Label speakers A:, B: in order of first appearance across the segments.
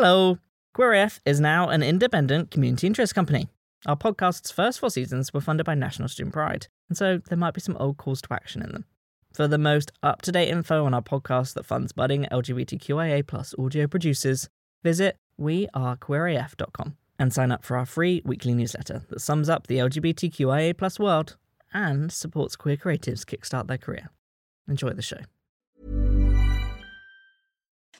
A: Hello. QueerAF is now an independent community interest company. Our podcast's first four seasons were funded by National Student Pride, and so there might be some old calls to action in them. For the most up to date info on our podcast that funds budding LGBTQIA plus audio producers, visit wearequeeraf.com and sign up for our free weekly newsletter that sums up the LGBTQIA plus world and supports queer creatives kickstart their career. Enjoy the show.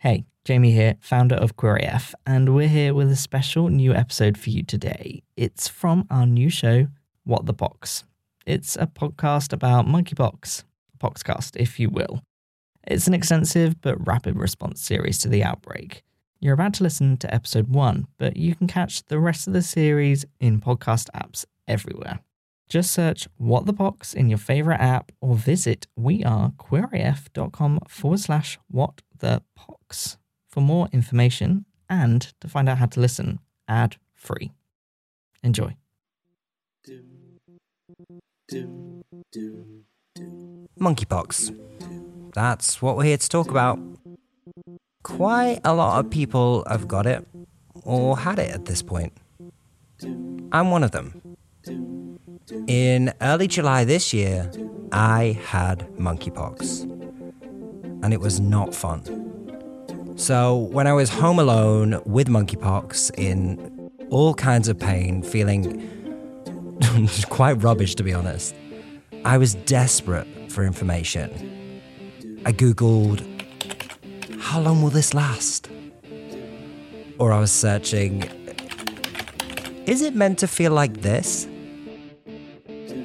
A: Hey, Jamie here, founder of QueerAF, and we're here with a special new episode for you today. It's from our new show, What the Pox. It's a podcast about monkeypox, poxcast, if you will. It's an extensive but rapid response series to the outbreak. You're about to listen to episode one, but you can catch the rest of the series in podcast apps everywhere. Just search What the Pox in your favorite app or visit wearequeeraf.com forward slash what the pox for more information and to find out how to listen ad free. Enjoy.
B: Monkeypox. That's what we're here to talk about. Quite a lot of people have got it or had it at this point. I'm one of them. In early July this year, I had monkeypox. And it was not fun. So, when I was home alone with monkeypox in all kinds of pain, feeling quite rubbish to be honest, I was desperate for information. I Googled, how long will this last? Or I was searching, is it meant to feel like this?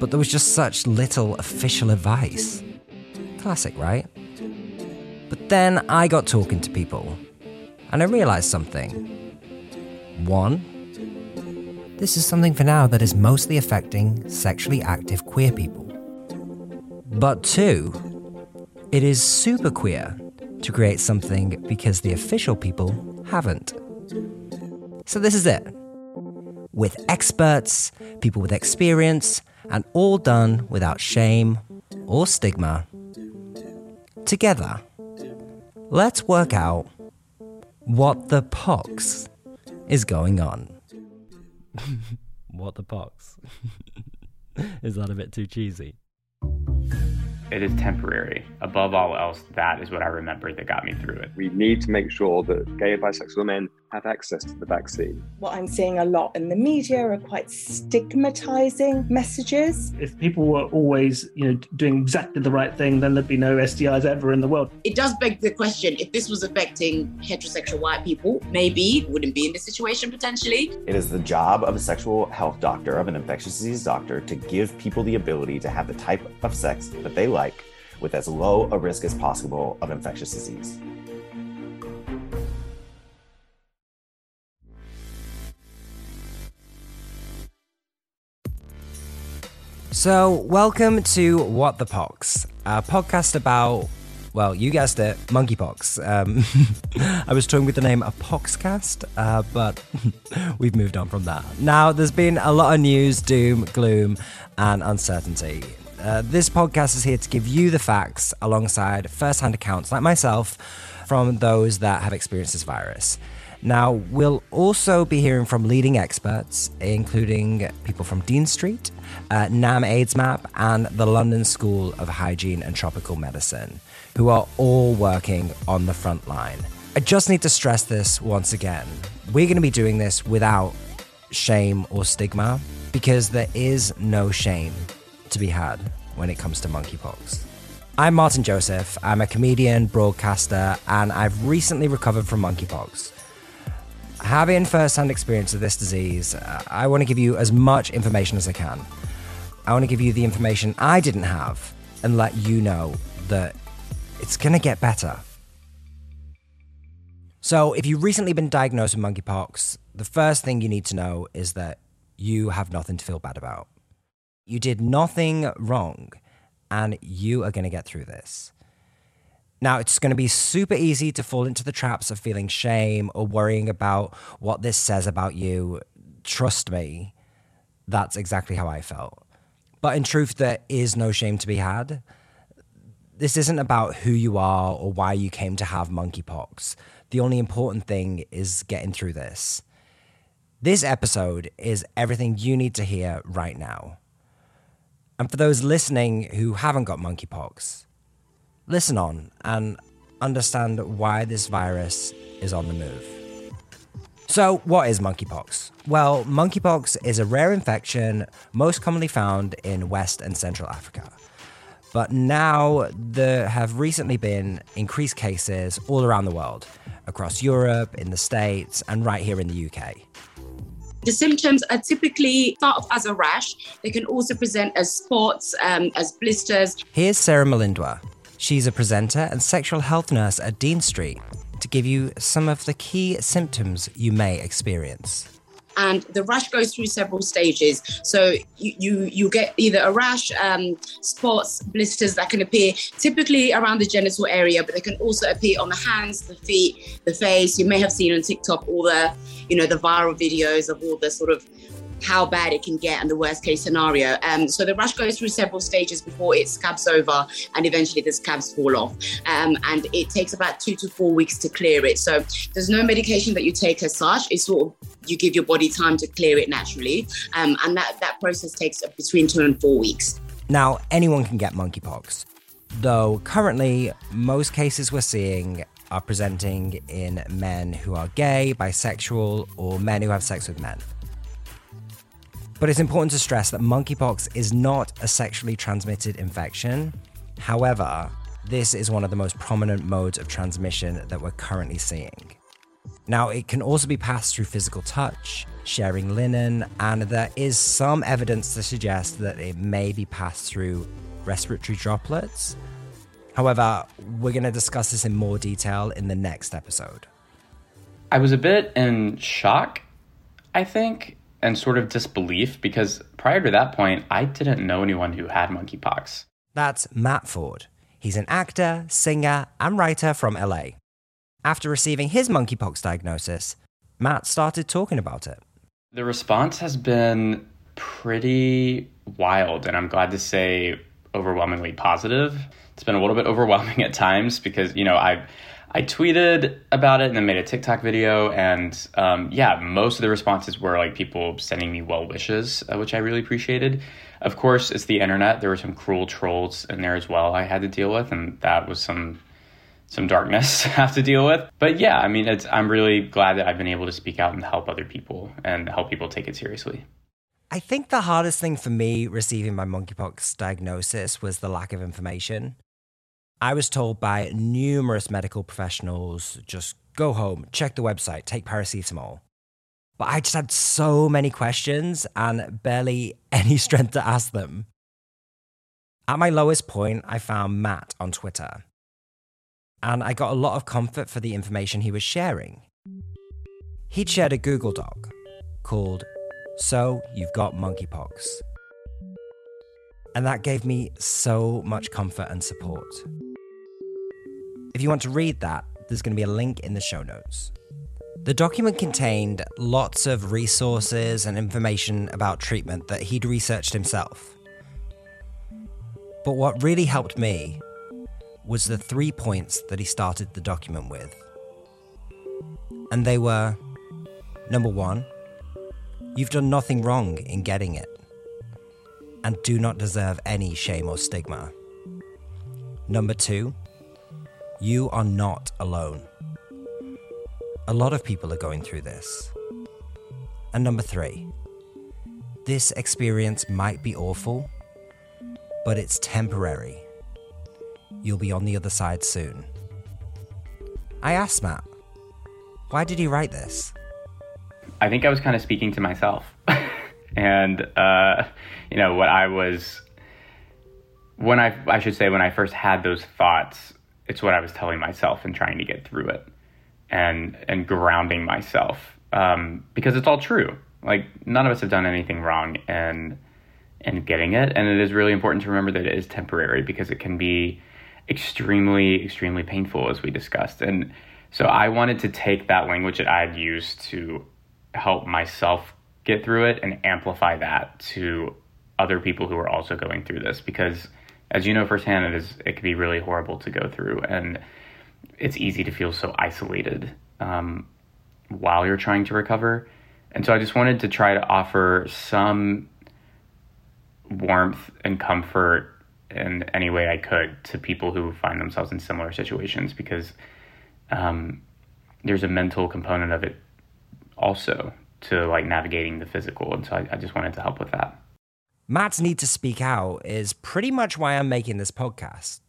B: But there was just such little official advice. Classic, right? But then I got talking to people, and I realised something. One, this is something for now that is mostly affecting sexually active queer people. But two, it is super queer to create something because the official people haven't. So this is it. With experts, people with experience, and all done without shame or stigma. Together, let's work out what the pox is going on. what the pox? is that a bit too cheesy?
C: It is temporary. Above all else, that is what I remember that got me through it.
D: We need to make sure that gay and bisexual men have access to the vaccine.
E: What I'm seeing a lot in the media are quite stigmatizing messages.
F: If people were always, you know, doing exactly the right thing, then there'd be no STIs ever in the world.
G: It does beg the question if this was affecting heterosexual white people, maybe wouldn't be in this situation potentially.
H: It is the job of a sexual health doctor, of an infectious disease doctor, to give people the ability to have the type of sex that they like with as low a risk as possible of infectious disease.
B: So, welcome to What the Pox, a podcast about, well, you guessed it, monkeypox. Um, I was toying with the name a Poxcast, uh, but we've moved on from that. Now, there's been a lot of news, doom, gloom, and uncertainty. Uh, this podcast is here to give you the facts alongside first hand accounts like myself from those that have experienced this virus. Now, we'll also be hearing from leading experts, including people from Dean Street, uh, NAM AIDS Map, and the London School of Hygiene and Tropical Medicine, who are all working on the front line. I just need to stress this once again. We're going to be doing this without shame or stigma because there is no shame to be had when it comes to monkeypox. I'm Martin Joseph. I'm a comedian, broadcaster, and I've recently recovered from monkeypox. Having first hand experience of this disease, uh, I want to give you as much information as I can. I want to give you the information I didn't have and let you know that it's going to get better. So, if you've recently been diagnosed with monkeypox, the first thing you need to know is that you have nothing to feel bad about. You did nothing wrong, and you are going to get through this. Now, it's going to be super easy to fall into the traps of feeling shame or worrying about what this says about you. Trust me, that's exactly how I felt. But in truth, there is no shame to be had. This isn't about who you are or why you came to have monkeypox. The only important thing is getting through this. This episode is everything you need to hear right now. And for those listening who haven't got monkeypox, listen on and understand why this virus is on the move. So, what is monkeypox? Well, monkeypox is a rare infection most commonly found in West and Central Africa. But now there have recently been increased cases all around the world, across Europe, in the States, and right here in the UK.
G: The symptoms are typically start off as a rash. They can also present as spots, um, as blisters.
B: Here's Sarah Malindwa. She's a presenter and sexual health nurse at Dean Street to give you some of the key symptoms you may experience
G: and the rash goes through several stages. So you you, you get either a rash, um, spots, blisters that can appear typically around the genital area, but they can also appear on the hands, the feet, the face. You may have seen on TikTok all the you know the viral videos of all the sort of how bad it can get and the worst case scenario. Um, so the rash goes through several stages before it scabs over and eventually the scabs fall off. Um, and it takes about two to four weeks to clear it. So there's no medication that you take as such. It's sort of you give your body time to clear it naturally. Um, and that, that process takes between two and four weeks.
B: Now, anyone can get monkeypox, though currently, most cases we're seeing are presenting in men who are gay, bisexual, or men who have sex with men. But it's important to stress that monkeypox is not a sexually transmitted infection. However, this is one of the most prominent modes of transmission that we're currently seeing. Now, it can also be passed through physical touch, sharing linen, and there is some evidence to suggest that it may be passed through respiratory droplets. However, we're going to discuss this in more detail in the next episode.
C: I was a bit in shock, I think, and sort of disbelief because prior to that point, I didn't know anyone who had monkeypox.
B: That's Matt Ford. He's an actor, singer, and writer from LA. After receiving his monkeypox diagnosis, Matt started talking about it.
C: The response has been pretty wild, and I'm glad to say overwhelmingly positive. It's been a little bit overwhelming at times because, you know, I I tweeted about it and then made a TikTok video, and um, yeah, most of the responses were like people sending me well wishes, uh, which I really appreciated. Of course, it's the internet. There were some cruel trolls in there as well. I had to deal with, and that was some some darkness to have to deal with. But yeah, I mean, it's I'm really glad that I've been able to speak out and help other people and help people take it seriously.
B: I think the hardest thing for me receiving my monkeypox diagnosis was the lack of information. I was told by numerous medical professionals just go home, check the website, take paracetamol. But I just had so many questions and barely any strength to ask them. At my lowest point, I found Matt on Twitter. And I got a lot of comfort for the information he was sharing. He'd shared a Google Doc called So You've Got Monkeypox. And that gave me so much comfort and support. If you want to read that, there's going to be a link in the show notes. The document contained lots of resources and information about treatment that he'd researched himself. But what really helped me was the three points that he started the document with. And they were number one, you've done nothing wrong in getting it and do not deserve any shame or stigma. Number two, you are not alone. A lot of people are going through this. And number three, this experience might be awful, but it's temporary. you'll be on the other side soon. I asked Matt, why did he write this?
C: I think I was kind of speaking to myself. And, uh, you know, what I was, when I, I should say, when I first had those thoughts, it's what I was telling myself and trying to get through it and, and grounding myself. Um, because it's all true. Like, none of us have done anything wrong and, and getting it. And it is really important to remember that it is temporary because it can be extremely, extremely painful, as we discussed. And so I wanted to take that language that I had used to help myself get through it and amplify that to other people who are also going through this. Because as you know firsthand it is it can be really horrible to go through. And it's easy to feel so isolated um, while you're trying to recover. And so i just wanted to try to offer some warmth and comfort in any way i could to people who find themselves in similar situations. Because um, there's a mental component of it also to like navigating the physical. And so I, I just wanted to help with that.
B: Matt's need to speak out is pretty much why I'm making this podcast.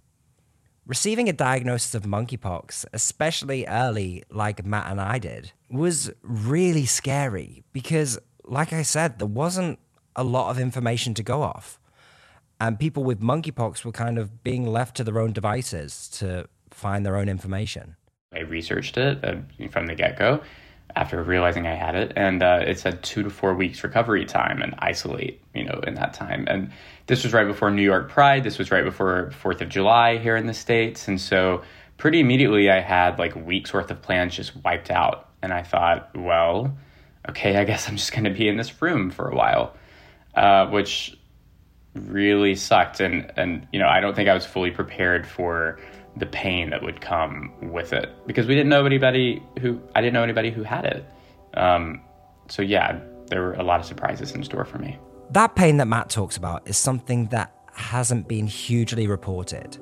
B: Receiving a diagnosis of monkeypox, especially early, like Matt and I did, was really scary because, like I said, there wasn't a lot of information to go off. And people with monkeypox were kind of being left to their own devices to find their own information.
C: I researched it uh, from the get go after realizing I had it, and uh, it said two to four weeks recovery time and isolate, you know, in that time. And this was right before New York Pride. This was right before Fourth of July here in the states, and so pretty immediately I had like weeks worth of plans just wiped out. And I thought, well, okay, I guess I'm just going to be in this room for a while, uh, which really sucked. And and you know, I don't think I was fully prepared for the pain that would come with it because we didn't know anybody who I didn't know anybody who had it. Um, so yeah, there were a lot of surprises in store for me.
B: That pain that Matt talks about is something that hasn't been hugely reported.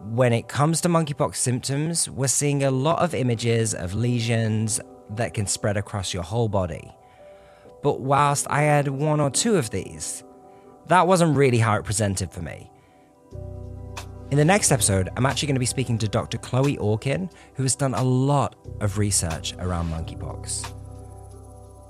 B: When it comes to monkeypox symptoms, we're seeing a lot of images of lesions that can spread across your whole body. But whilst I had one or two of these, that wasn't really how it presented for me. In the next episode, I'm actually going to be speaking to Dr. Chloe Orkin, who has done a lot of research around monkeypox.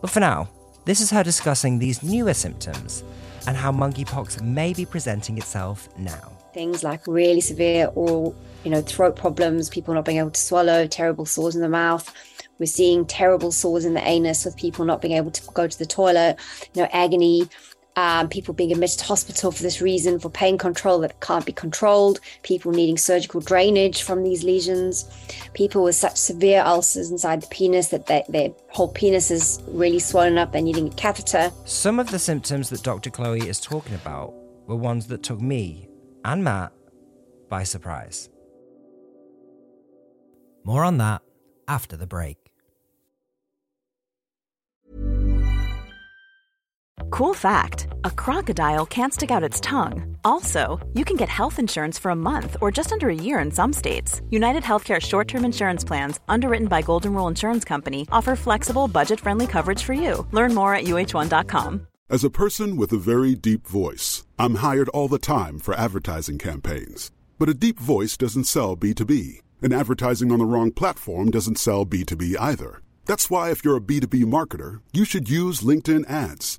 B: But for now, this is her discussing these newer symptoms and how monkeypox may be presenting itself now.
I: Things like really severe or you know throat problems, people not being able to swallow, terrible sores in the mouth. We're seeing terrible sores in the anus with people not being able to go to the toilet, you know, agony, um, people being admitted to hospital for this reason, for pain control that can't be controlled, people needing surgical drainage from these lesions, people with such severe ulcers inside the penis that they, their whole penis is really swollen up, they're needing a catheter.
B: Some of the symptoms that Dr. Chloe is talking about were ones that took me and Matt by surprise. More on that after the break.
J: Cool fact a crocodile can't stick out its tongue. Also, you can get health insurance for a month or just under a year in some states. United Healthcare short term insurance plans, underwritten by Golden Rule Insurance Company, offer flexible, budget friendly coverage for you. Learn more at uh1.com.
K: As a person with a very deep voice, I'm hired all the time for advertising campaigns. But a deep voice doesn't sell B2B, and advertising on the wrong platform doesn't sell B2B either. That's why, if you're a B2B marketer, you should use LinkedIn ads.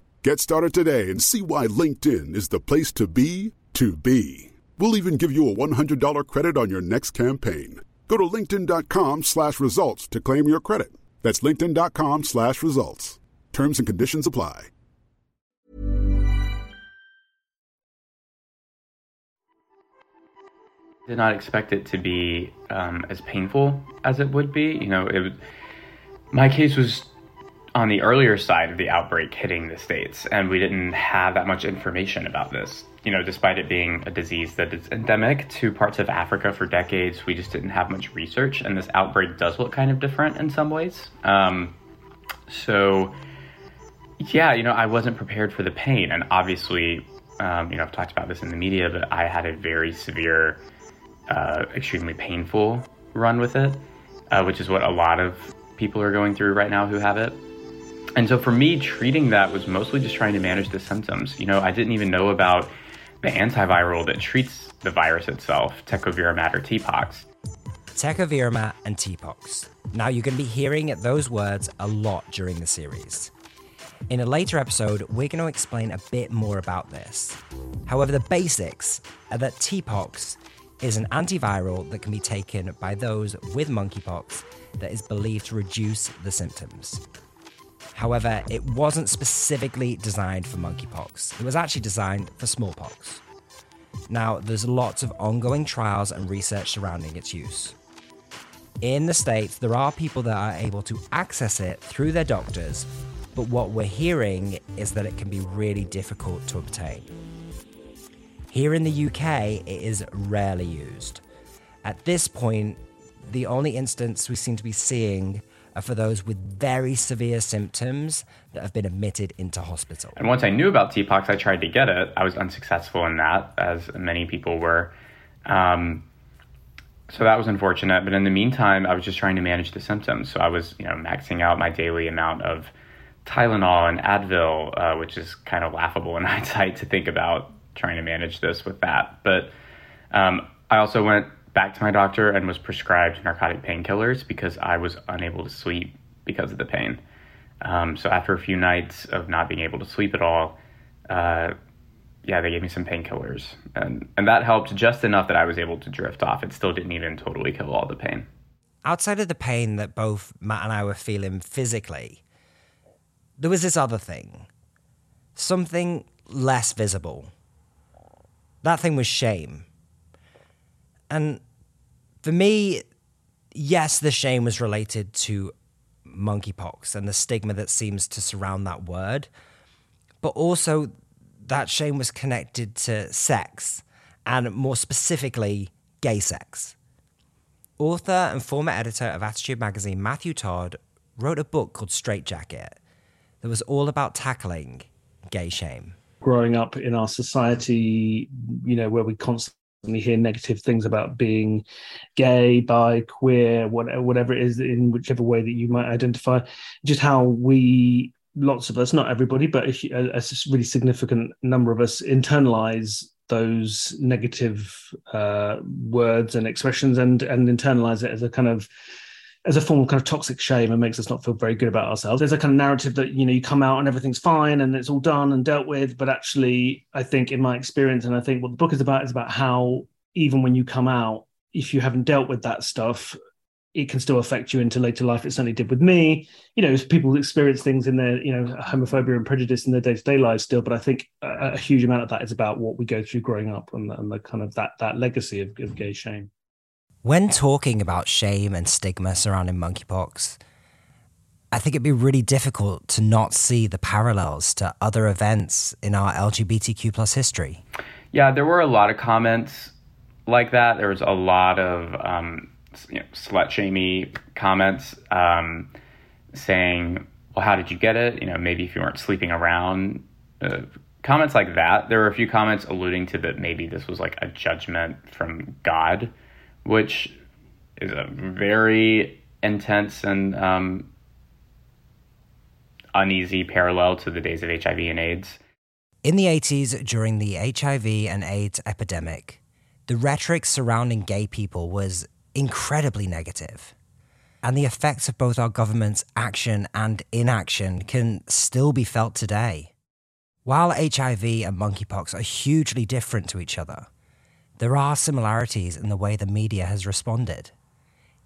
K: Get started today and see why LinkedIn is the place to be to be. We'll even give you a $100 credit on your next campaign. Go to linkedin.com slash results to claim your credit. That's linkedin.com slash results. Terms and conditions apply.
C: Did not expect it to be um, as painful as it would be. You know, it my case was on the earlier side of the outbreak hitting the states, and we didn't have that much information about this. you know, despite it being a disease that is endemic to parts of Africa for decades, we just didn't have much research, and this outbreak does look kind of different in some ways. Um, so, yeah, you know, I wasn't prepared for the pain, and obviously, um, you know, I've talked about this in the media, but I had a very severe, uh, extremely painful run with it, uh, which is what a lot of people are going through right now who have it. And so for me, treating that was mostly just trying to manage the symptoms. You know, I didn't even know about the antiviral that treats the virus itself, tecovirimat or TPOXX.
B: Tecovirimat and TPOXX. Now, you're going to be hearing those words a lot during the series. In a later episode, we're going to explain a bit more about this. However, the basics are that TPOXX is an antiviral that can be taken by those with monkeypox that is believed to reduce the symptoms. However, it wasn't specifically designed for monkeypox, it was actually designed for smallpox. Now, there's lots of ongoing trials and research surrounding its use. In the States, there are people that are able to access it through their doctors, but what we're hearing is that it can be really difficult to obtain. Here in the UK, it is rarely used. At this point, the only instance we seem to be seeing are for those with very severe symptoms that have been admitted into hospital.
C: And once I knew about TPOXX, I tried to get it. I was unsuccessful in that, as many people were. Um, so that was unfortunate. But in the meantime, I was just trying to manage the symptoms. So I was, you know, maxing out my daily amount of Tylenol and Advil, uh, which is kind of laughable in hindsight to think about trying to manage this with that. But um, I also went back to my doctor and was prescribed narcotic painkillers because I was unable to sleep because of the pain. Um, so after a few nights of not being able to sleep at all, uh, yeah, they gave me some painkillers, and and that helped just enough that I was able to drift off. It still didn't even totally kill all the pain.
B: Outside of the pain that both Matt and I were feeling physically, there was this other thing, something less visible. That thing was shame. And for me, yes, the shame was related to monkeypox and the stigma that seems to surround that word, but also that shame was connected to sex and more specifically, gay sex. Author and former editor of Attitude magazine, Matthew Todd, wrote a book called Straight Jacket that was all about tackling gay shame.
F: Growing up in our society, you know, where we constantly we hear negative things about being gay, bi, queer, whatever, whatever it is, in whichever way that you might identify. Just how we, lots of us, not everybody, but a, a really significant number of us, internalize those negative uh, words and expressions and and internalize it as a kind of as a form of kind of toxic shame and makes us not feel very good about ourselves. There's a kind of narrative that you know you come out and everything's fine and it's all done and dealt with, but actually, I think in my experience, and I think what the book is about is about how even when you come out, if you haven't dealt with that stuff, it can still affect you into later life. It certainly did with me. You know, people experience things in their, you know, homophobia and prejudice in their day to day lives still. But I think a, a, huge amount of that is about what we go through growing up and, and the kind of that that legacy of, of gay shame.
B: When talking about shame and stigma surrounding monkeypox, I think it'd be really difficult to not see the parallels to other events in our LGBTQ plus history.
C: Yeah, there were a lot of comments like that. There was a lot of um, you know, slut shamey comments um, saying, "Well, how did you get it? You know, maybe if you weren't sleeping around." Uh, comments like that. There were a few comments alluding to that maybe this was like a judgment from God which is a very intense and um, uneasy parallel to the days of HIV and AIDS.
B: In the 80s, during the HIV and AIDS epidemic, the rhetoric surrounding gay people was incredibly negative. And the effects of both our government's action and inaction can still be felt today. While HIV and monkeypox are hugely different to each other, there are similarities in the way the media has responded.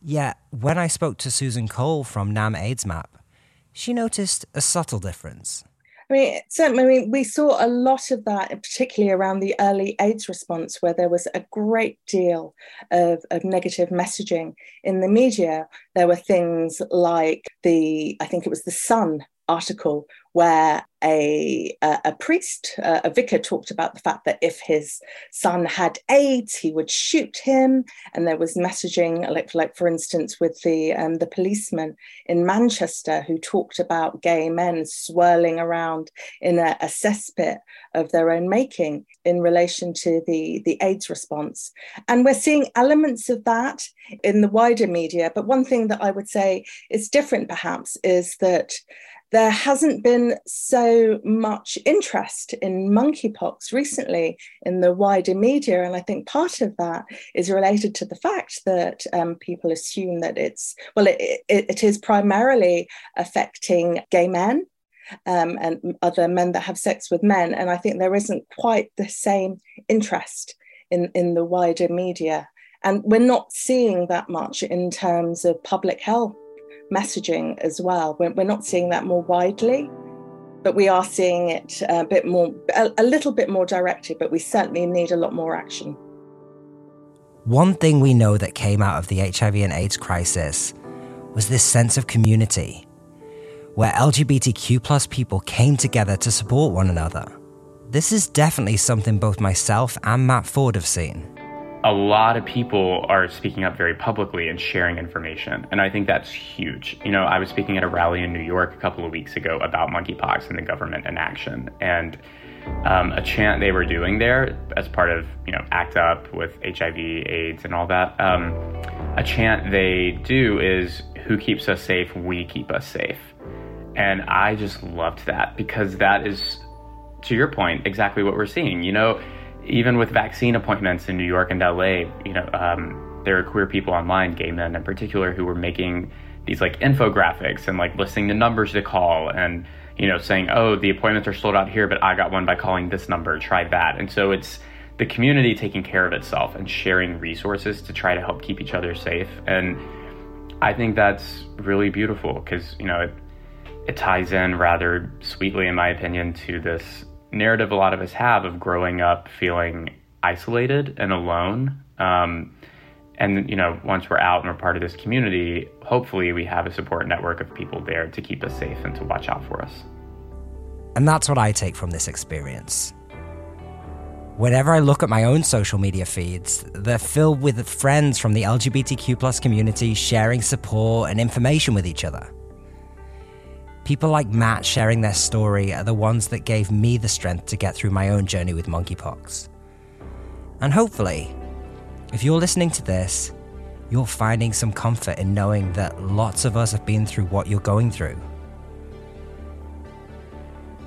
B: Yet, when I spoke to Susan Cole from NAM AIDS Map, she noticed a subtle difference.
E: I mean, certainly, I mean, we saw a lot of that, particularly around the early AIDS response, where there was a great deal of, of negative messaging in the media. There were things like the, I think it was the Sun article where a, a, a priest, a vicar, talked about the fact that if his son had AIDS, he would shoot him. And there was messaging, like, like for instance, with the um, the policeman in Manchester who talked about gay men swirling around in a, a cesspit of their own making in relation to the, the AIDS response. And we're seeing elements of that in the wider media. But one thing that I would say is different, perhaps, is that there hasn't been so much interest in monkeypox recently in the wider media. And I think part of that is related to the fact that um, people assume that it's, well, it, it, it is primarily affecting gay men. Um, and other men that have sex with men. And I think there isn't quite the same interest in, in the wider media. And we're not seeing that much in terms of public health messaging as well. We're, we're not seeing that more widely, but we are seeing it a bit more, a, a little bit more directed, but we certainly need a lot more action.
B: One thing we know that came out of the HIV and AIDS crisis was this sense of community, where LGBTQ plus people came together to support one another. This is definitely something both myself and Matt Ford have seen
C: a lot of people are speaking up very publicly and sharing information. And I think that's huge. You know, I was speaking at a rally in New York a couple of weeks ago about monkeypox and the government inaction. And um, a chant they were doing there as part of, you know, ACT UP with HIV, AIDS, and all that. Um, a chant they do is, Who keeps us safe? We keep us safe. And I just loved that because that is, to your point, exactly what we're seeing. You know, even with vaccine appointments in New York and LA, you know, um, there are queer people online, gay men in particular, who were making these like infographics and like listing the numbers to call and you know saying, oh, the appointments are sold out here, but I got one by calling this number. Try that. And so it's the community taking care of itself and sharing resources to try to help keep each other safe. And I think that's really beautiful because you know it, it ties in rather sweetly, in my opinion, to this narrative a lot of us have of growing up feeling isolated and alone. Um, and you know, once we're out and we're part of this community, hopefully we have a support network of people there to keep us safe and to watch out for us.
B: And that's what I take from this experience. Whenever I look at my own social media feeds, they're filled with friends from the LGBTQ plus community sharing support and information with each other. People like Matt sharing their story are the ones that gave me the strength to get through my own journey with monkeypox. And hopefully, if you're listening to this, you're finding some comfort in knowing that lots of us have been through what you're going through.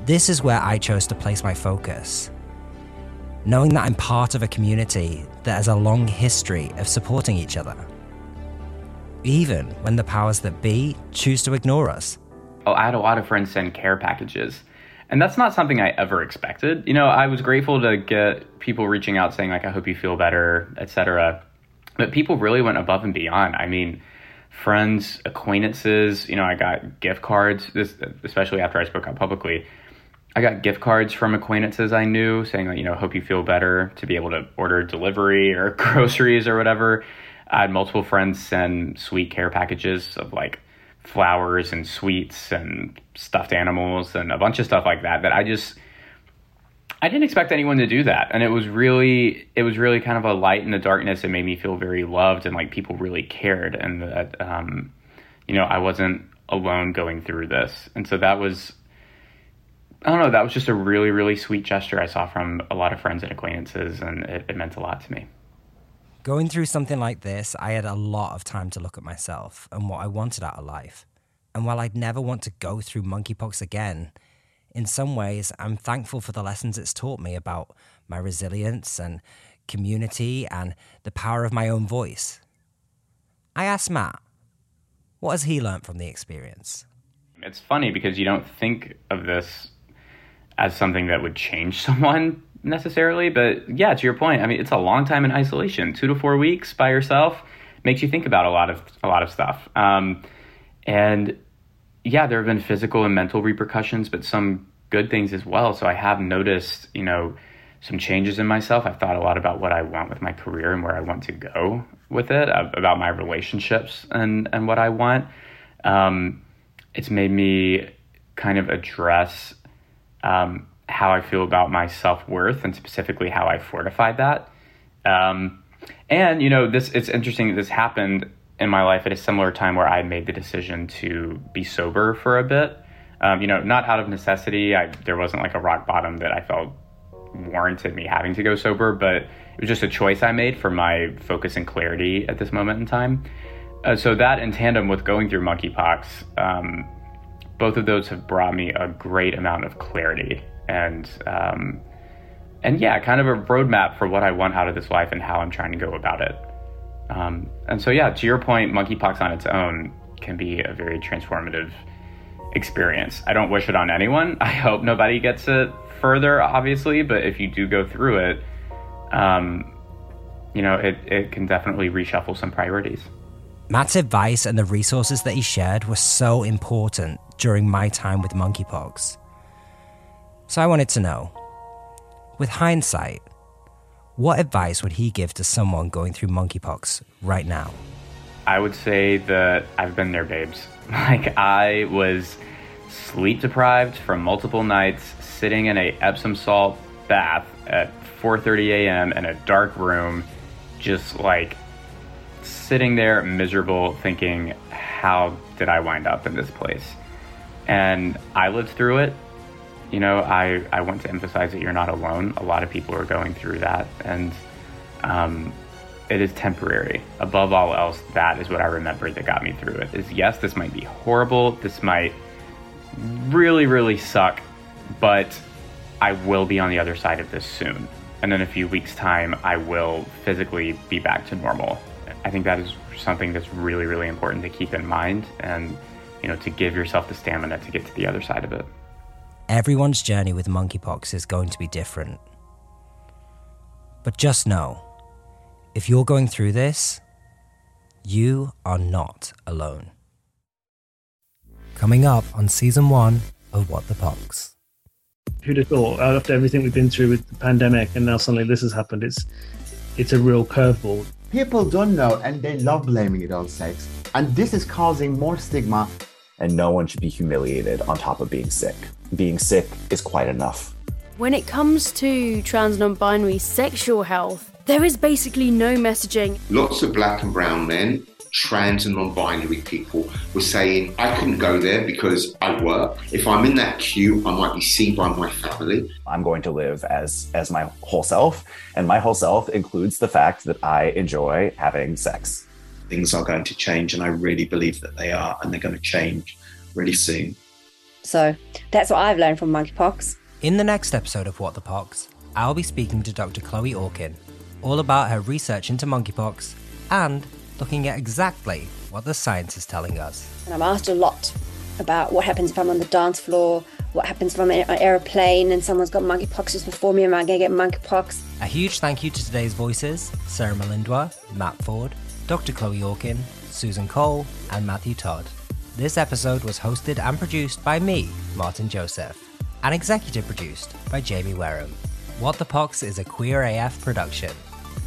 B: This is where I chose to place my focus. Knowing that I'm part of a community that has a long history of supporting each other. Even when the powers that be choose to ignore us.
C: Oh, I had a lot of friends send care packages. And that's not something I ever expected. You know, I was grateful to get people reaching out saying like I hope you feel better, etc. But people really went above and beyond. I mean, friends, acquaintances, you know, I got gift cards, this, especially after I spoke out publicly. I got gift cards from acquaintances I knew saying, like, you know, hope you feel better to be able to order delivery or groceries or whatever. I had multiple friends send sweet care packages of like flowers and sweets and stuffed animals and a bunch of stuff like that that I just I didn't expect anyone to do that. And it was really it was really kind of a light in the darkness. It made me feel very loved and like people really cared and that um, you know I wasn't alone going through this. And so that was I don't know that was just a really really sweet gesture I saw from a lot of friends and acquaintances and it, it meant a lot to me.
B: Going through something like this, I had a lot of time to look at myself and what I wanted out of life. And while I'd never want to go through monkeypox again, in some ways, I'm thankful for the lessons it's taught me about my resilience and community and the power of my own voice. I asked Matt, what has he learned from the experience?
C: It's funny because you don't think of this as something that would change someone necessarily, but yeah, to your point, I mean, it's a long time in isolation. Two to four weeks by yourself makes you think about a lot of a lot of stuff. Um, and yeah, there have been physical and mental repercussions, but some good things as well. So I have noticed, you know, some changes in myself. I've thought a lot about what I want with my career and where I want to go with it, about my relationships and and what I want. Um, it's made me kind of address um, how I feel about my self worth and specifically how I fortified that. Um, and you know, this it's interesting. that This happened in my life at a similar time where I made the decision to be sober for a bit. Um, you know, not out of necessity. I, there wasn't like a rock bottom that I felt warranted me having to go sober, but it was just a choice I made for my focus and clarity at this moment in time. Uh, so that, in tandem with going through monkeypox, um, both of those have brought me a great amount of clarity and um, and yeah, kind of a roadmap for what I want out of this life and how I'm trying to go about it. Um, and so yeah, to your point, monkeypox on its own can be a very transformative experience. I don't wish it on anyone. I hope nobody gets it further, obviously, but if you do go through it, um, you know, it, it can definitely reshuffle some priorities.
B: Matt's advice and the resources that he shared were so important during my time with monkeypox. So I wanted to know, with hindsight, what advice would he give to someone going through monkeypox right now?
C: I would say that I've been there, babes. Like I was sleep deprived for multiple nights, sitting in a Epsom salt bath at 4:30 a.m. in a dark room, just like sitting there miserable, thinking, "How did I wind up in this place?" And I lived through it. You know, I I want to emphasize that you're not alone. A lot of people are going through that, and um, it is temporary. Above all else, that is what I remember that got me through it. Is yes, this might be horrible. This might really, really suck, but I will be on the other side of this soon. And in a few weeks' time, I will physically be back to normal. I think that is something that's really, really important to keep in mind and, you know, to give yourself the stamina to get to the other side of it.
B: Everyone's journey with monkeypox is going to be different. But just know if you're going through this, you are not alone. Coming up on season one of What the Pox.
F: Who'd have thought uh, after everything we've been through with the pandemic and now suddenly this has happened? It's it's a real curveball.
L: People don't know and they love blaming it on sex. And this is causing more stigma.
H: And no one should be humiliated on top of being sick. Being sick is quite enough.
M: When it comes to trans non binary sexual health, there is basically no messaging.
N: Lots of black and brown men, trans and non binary people were saying, I couldn't go there because I work. If I'm in that queue, I might be seen by my family.
H: I'm going to live as as my whole self, and my whole self includes the fact that I enjoy having sex.
N: Things are going to change, and I really believe that they are, and they're going to change really soon.
I: So that's what I've learned from monkeypox.
B: In the next episode of What the Pox, I'll be speaking to Dr. Chloe Orkin, all about her research into monkeypox and looking at exactly what the science is telling us.
I: And I'm asked a lot about what happens if I'm on the dance floor, what happens if I'm in an aeroplane and someone's got monkeypox just before me, am I going to get monkeypox?
B: A huge thank you to today's voices Sarah Melindwa, Matt Ford, Dr. Chloe Orkin, Susan Cole, and Matthew Todd. This episode was hosted and produced by me, Martin Joseph, and executive produced by Jamie Wareham. What the Pox is a Queer AF production.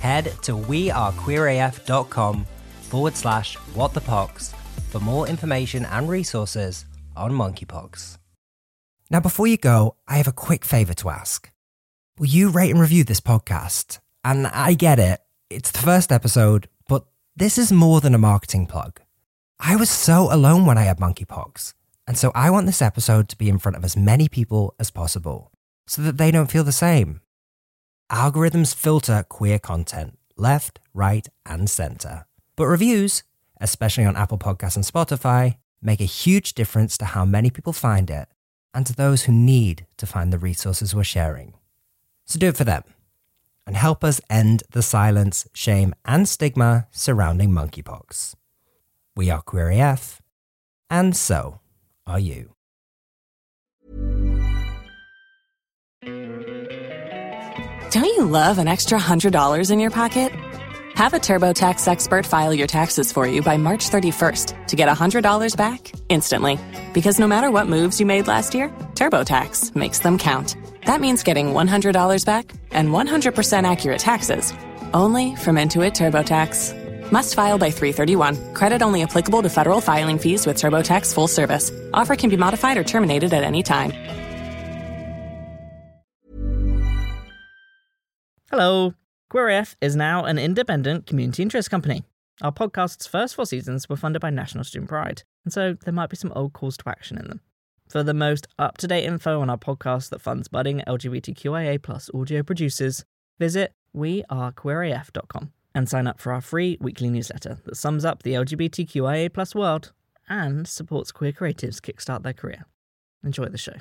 B: Head to wearequeeraf.com forward slash what the pox for more information and resources on monkeypox. Now, before you go, I have a quick favour to ask. Will you rate and review this podcast? And I get it, it's the first episode, but this is more than a marketing plug. I was so alone when I had monkeypox, and so I want this episode to be in front of as many people as possible so that they don't feel the same. Algorithms filter queer content left, right, and center. But reviews, especially on Apple Podcasts and Spotify, make a huge difference to how many people find it and to those who need to find the resources we're sharing. So do it for them and help us end the silence, shame, and stigma surrounding monkeypox. We are Queer AF, and so are you.
O: Don't you love an extra $100 in your pocket? Have a TurboTax expert file your taxes for you by March 31st to get $100 back instantly. Because no matter what moves you made last year, TurboTax makes them count. That means getting $100 back and 100% accurate taxes only from Intuit TurboTax. Must file by 331. Credit only applicable to federal filing fees with TurboTax full service. Offer can be modified or terminated at any time.
A: Hello. QueerAF is now an independent community interest company. Our podcast's first four seasons were funded by National Student Pride, and so there might be some old calls to action in them. For the most up to date info on our podcast that funds budding LGBTQIA plus audio producers, visit wearequeeraf.com and sign up for our free weekly newsletter that sums up the LGBTQIA plus world and supports queer creatives kickstart their career. Enjoy the show.